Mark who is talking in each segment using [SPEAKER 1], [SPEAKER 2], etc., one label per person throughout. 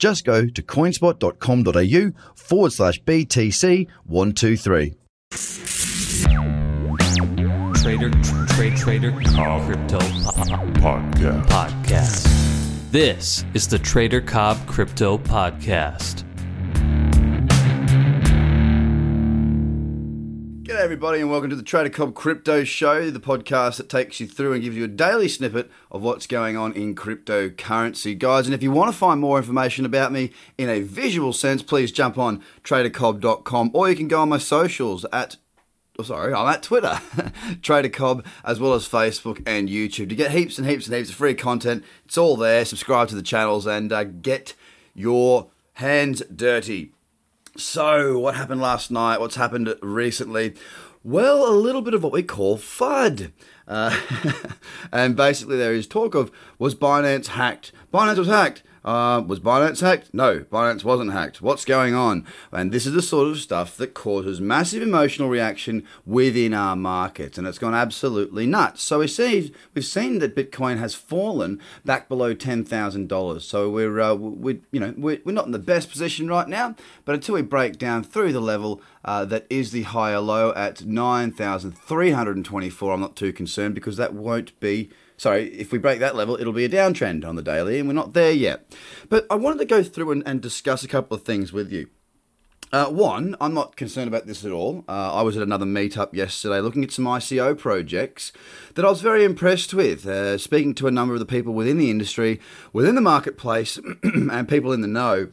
[SPEAKER 1] Just go to coinspot.com.au forward slash BTC123.
[SPEAKER 2] Trader, trade, trader, crypto
[SPEAKER 3] Podcast.
[SPEAKER 2] podcast. This is the Trader Cobb Crypto Podcast.
[SPEAKER 1] G'day, everybody, and welcome to the Trader Cobb Crypto Show, the podcast that takes you through and gives you a daily snippet of what's going on in cryptocurrency, guys. And if you want to find more information about me in a visual sense, please jump on tradercobb.com or you can go on my socials at oh, sorry, I'm at Twitter, Trader Cobb, as well as Facebook and YouTube to get heaps and heaps and heaps of free content. It's all there. Subscribe to the channels and uh, get your hands dirty. So, what happened last night? What's happened recently? Well, a little bit of what we call FUD. Uh, and basically, there is talk of was Binance hacked? Binance was hacked. Uh, was Binance hacked? No, Binance wasn't hacked. What's going on? And this is the sort of stuff that causes massive emotional reaction within our markets, and it's gone absolutely nuts. So we see we've seen that Bitcoin has fallen back below ten thousand dollars. So we're uh, we you know we're, we're not in the best position right now, but until we break down through the level uh, that is the higher low at nine thousand three hundred and twenty-four, I'm not too concerned because that won't be sorry, if we break that level, it'll be a downtrend on the daily, and we're not there yet. But I wanted to go through and, and discuss a couple of things with you. Uh, one, I'm not concerned about this at all. Uh, I was at another meetup yesterday looking at some ICO projects that I was very impressed with. Uh, speaking to a number of the people within the industry, within the marketplace, and people in the know,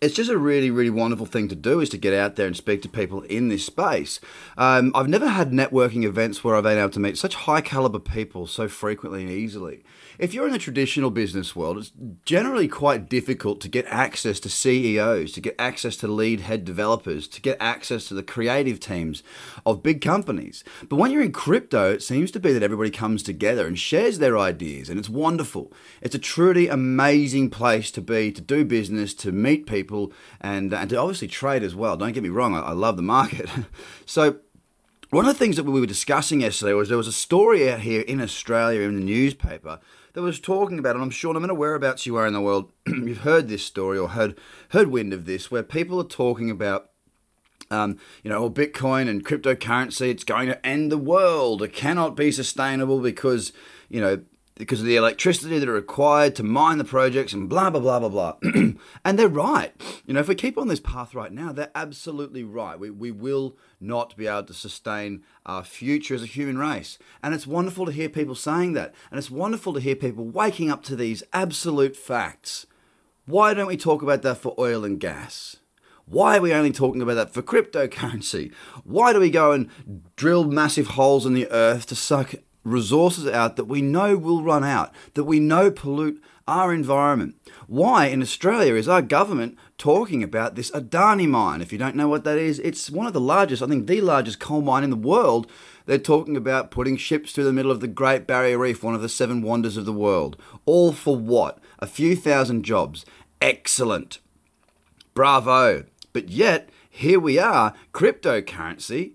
[SPEAKER 1] it's just a really, really wonderful thing to do is to get out there and speak to people in this space. Um, I've never had networking events where I've been able to meet such high caliber people so frequently and easily. If you're in the traditional business world, it's generally quite difficult to get access to CEOs, to get access to lead head developers, to get access to the creative teams of big companies. But when you're in crypto, it seems to be that everybody comes together and shares their ideas, and it's wonderful. It's a truly amazing place to be, to do business, to meet people, and, and to obviously trade as well. Don't get me wrong, I, I love the market. so, one of the things that we were discussing yesterday was there was a story out here in Australia in the newspaper that was talking about, and I'm sure no matter whereabouts you are in the world, you've heard this story or heard heard wind of this, where people are talking about. Um, you know, Bitcoin and cryptocurrency, it's going to end the world. It cannot be sustainable because, you know, because of the electricity that are required to mine the projects and blah blah blah blah blah. and they're right. You know, if we keep on this path right now, they're absolutely right. We we will not be able to sustain our future as a human race. And it's wonderful to hear people saying that. And it's wonderful to hear people waking up to these absolute facts. Why don't we talk about that for oil and gas? Why are we only talking about that for cryptocurrency? Why do we go and drill massive holes in the earth to suck resources out that we know will run out, that we know pollute our environment. Why in Australia is our government talking about this Adani mine? If you don't know what that is, it's one of the largest, I think the largest coal mine in the world. They're talking about putting ships through the middle of the Great Barrier Reef, one of the seven wonders of the world. All for what? A few thousand jobs. Excellent. Bravo. But yet, here we are, cryptocurrency.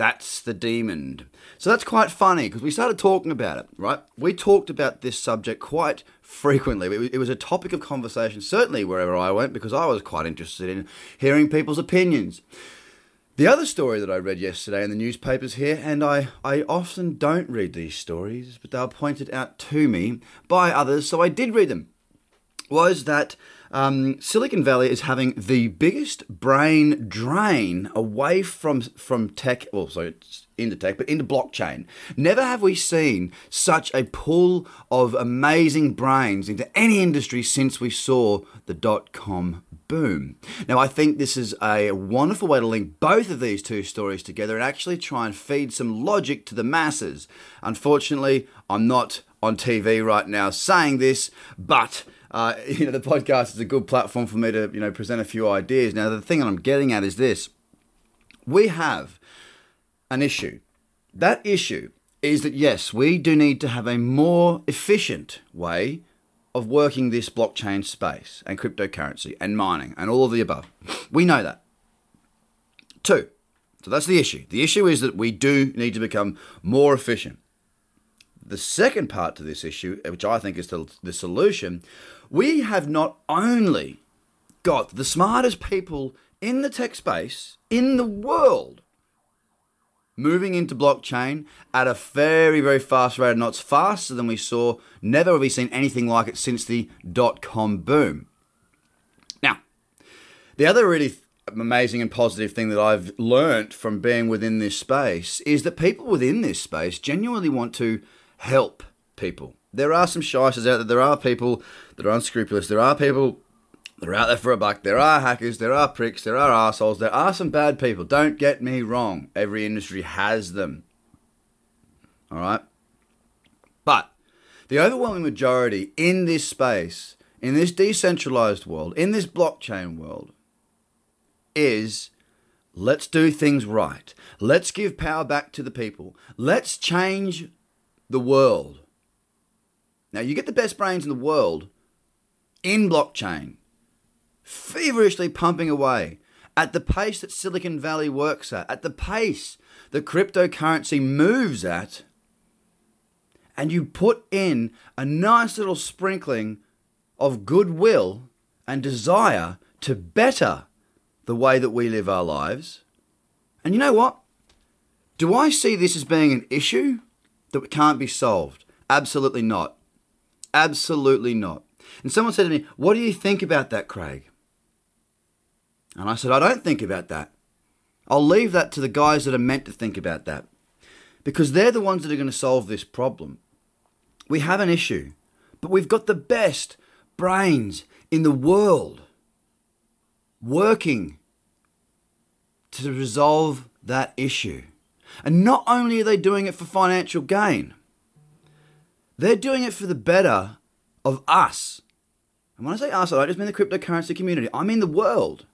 [SPEAKER 1] That's the demon. So that's quite funny because we started talking about it, right? We talked about this subject quite frequently. It was a topic of conversation, certainly wherever I went, because I was quite interested in hearing people's opinions. The other story that I read yesterday in the newspapers here, and I, I often don't read these stories, but they were pointed out to me by others, so I did read them, was that um, Silicon Valley is having the biggest brain drain away from from tech. Well, sorry, into tech, but into blockchain. Never have we seen such a pool of amazing brains into any industry since we saw the dot com boom. Now, I think this is a wonderful way to link both of these two stories together and actually try and feed some logic to the masses. Unfortunately, I'm not on TV right now saying this, but uh, you know, the podcast is a good platform for me to, you know, present a few ideas. Now, the thing that I'm getting at is this. we have an issue. That issue is that yes, we do need to have a more efficient way of working this blockchain space and cryptocurrency and mining and all of the above. We know that. Two, so that's the issue. The issue is that we do need to become more efficient. The second part to this issue, uh, which I think is the, the solution, we have not only got the smartest people in the tech space in the world moving into blockchain at a very, very fast rate of knots, faster than we saw. Never have we seen anything like it since the dot com boom. Now, the other really amazing and positive thing that I've learnt from being within this space is that people within this space genuinely want to help people. There are some shysters out there. There are people that are unscrupulous. There are people that are out there for a buck. There are hackers. There are pricks. There are assholes. There are some bad people. Don't get me wrong. Every industry has them. All right. But the overwhelming majority in this space, in this decentralized world, in this blockchain world, is let's do things right. Let's give power back to the people. Let's change the world. Now, you get the best brains in the world in blockchain, feverishly pumping away at the pace that Silicon Valley works at, at the pace that cryptocurrency moves at, and you put in a nice little sprinkling of goodwill and desire to better the way that we live our lives. And you know what? Do I see this as being an issue that can't be solved? Absolutely not. Absolutely not. And someone said to me, What do you think about that, Craig? And I said, I don't think about that. I'll leave that to the guys that are meant to think about that because they're the ones that are going to solve this problem. We have an issue, but we've got the best brains in the world working to resolve that issue. And not only are they doing it for financial gain, they're doing it for the better of us. And when I say us, I don't just mean the cryptocurrency community, I mean the world.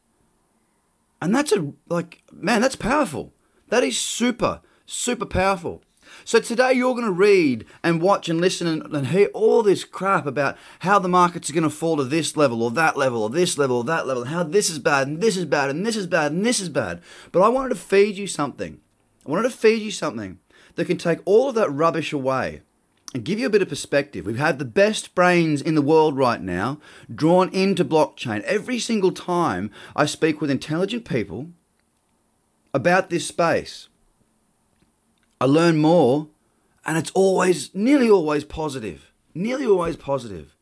[SPEAKER 1] And that's a, like, man, that's powerful. That is super, super powerful. So today you're going to read and watch and listen and, and hear all this crap about how the markets are going to fall to this level or that level or this level or that level, and how this is bad and this is bad and this is bad and this is bad. But I wanted to feed you something. I wanted to feed you something that can take all of that rubbish away and give you a bit of perspective. We've had the best brains in the world right now drawn into blockchain. Every single time I speak with intelligent people about this space, I learn more, and it's always, nearly always positive. Nearly always positive.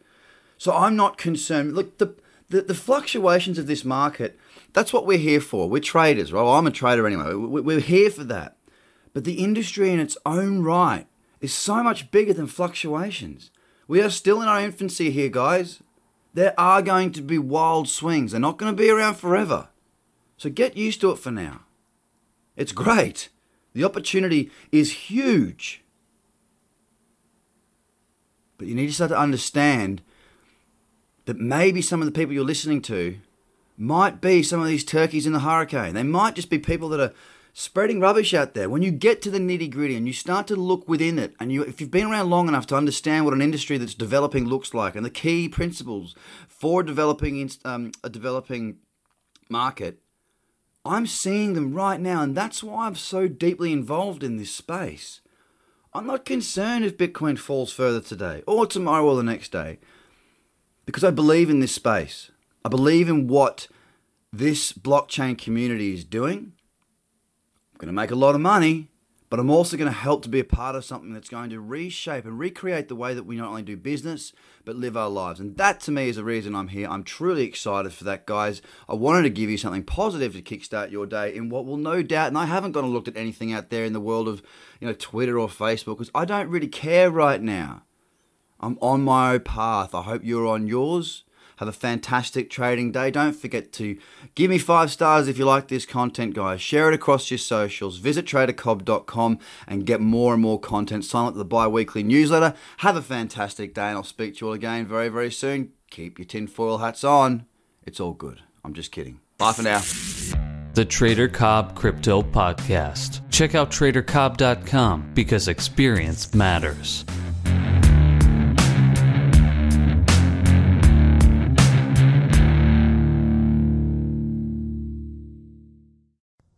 [SPEAKER 1] So I'm not concerned. Look, the, the, the fluctuations of this market, that's what we're here for. We're traders, right? Well, I'm a trader anyway. We're here for that. But the industry in its own right is so much bigger than fluctuations. We are still in our infancy here, guys. There are going to be wild swings. They're not going to be around forever. So get used to it for now. It's great. The opportunity is huge. But you need to start to understand that maybe some of the people you're listening to might be some of these turkeys in the hurricane. They might just be people that are spreading rubbish out there. When you get to the nitty gritty and you start to look within it, and you, if you've been around long enough to understand what an industry that's developing looks like and the key principles for developing um, a developing market, I'm seeing them right now, and that's why I'm so deeply involved in this space. I'm not concerned if Bitcoin falls further today, or tomorrow, or the next day, because I believe in this space. I believe in what this blockchain community is doing. I'm going to make a lot of money, but I'm also going to help to be a part of something that's going to reshape and recreate the way that we not only do business, but live our lives. And that to me is the reason I'm here. I'm truly excited for that, guys. I wanted to give you something positive to kickstart your day in what will no doubt, and I haven't gone and looked at anything out there in the world of, you know, Twitter or Facebook, because I don't really care right now. I'm on my path. I hope you're on yours. Have a fantastic trading day. Don't forget to give me five stars if you like this content, guys. Share it across your socials. Visit tradercobb.com and get more and more content. Sign up to the bi weekly newsletter. Have a fantastic day, and I'll speak to you all again very, very soon. Keep your tinfoil hats on. It's all good. I'm just kidding. Bye for now.
[SPEAKER 2] the Trader Cobb Crypto Podcast. Check out tradercobb.com because experience matters.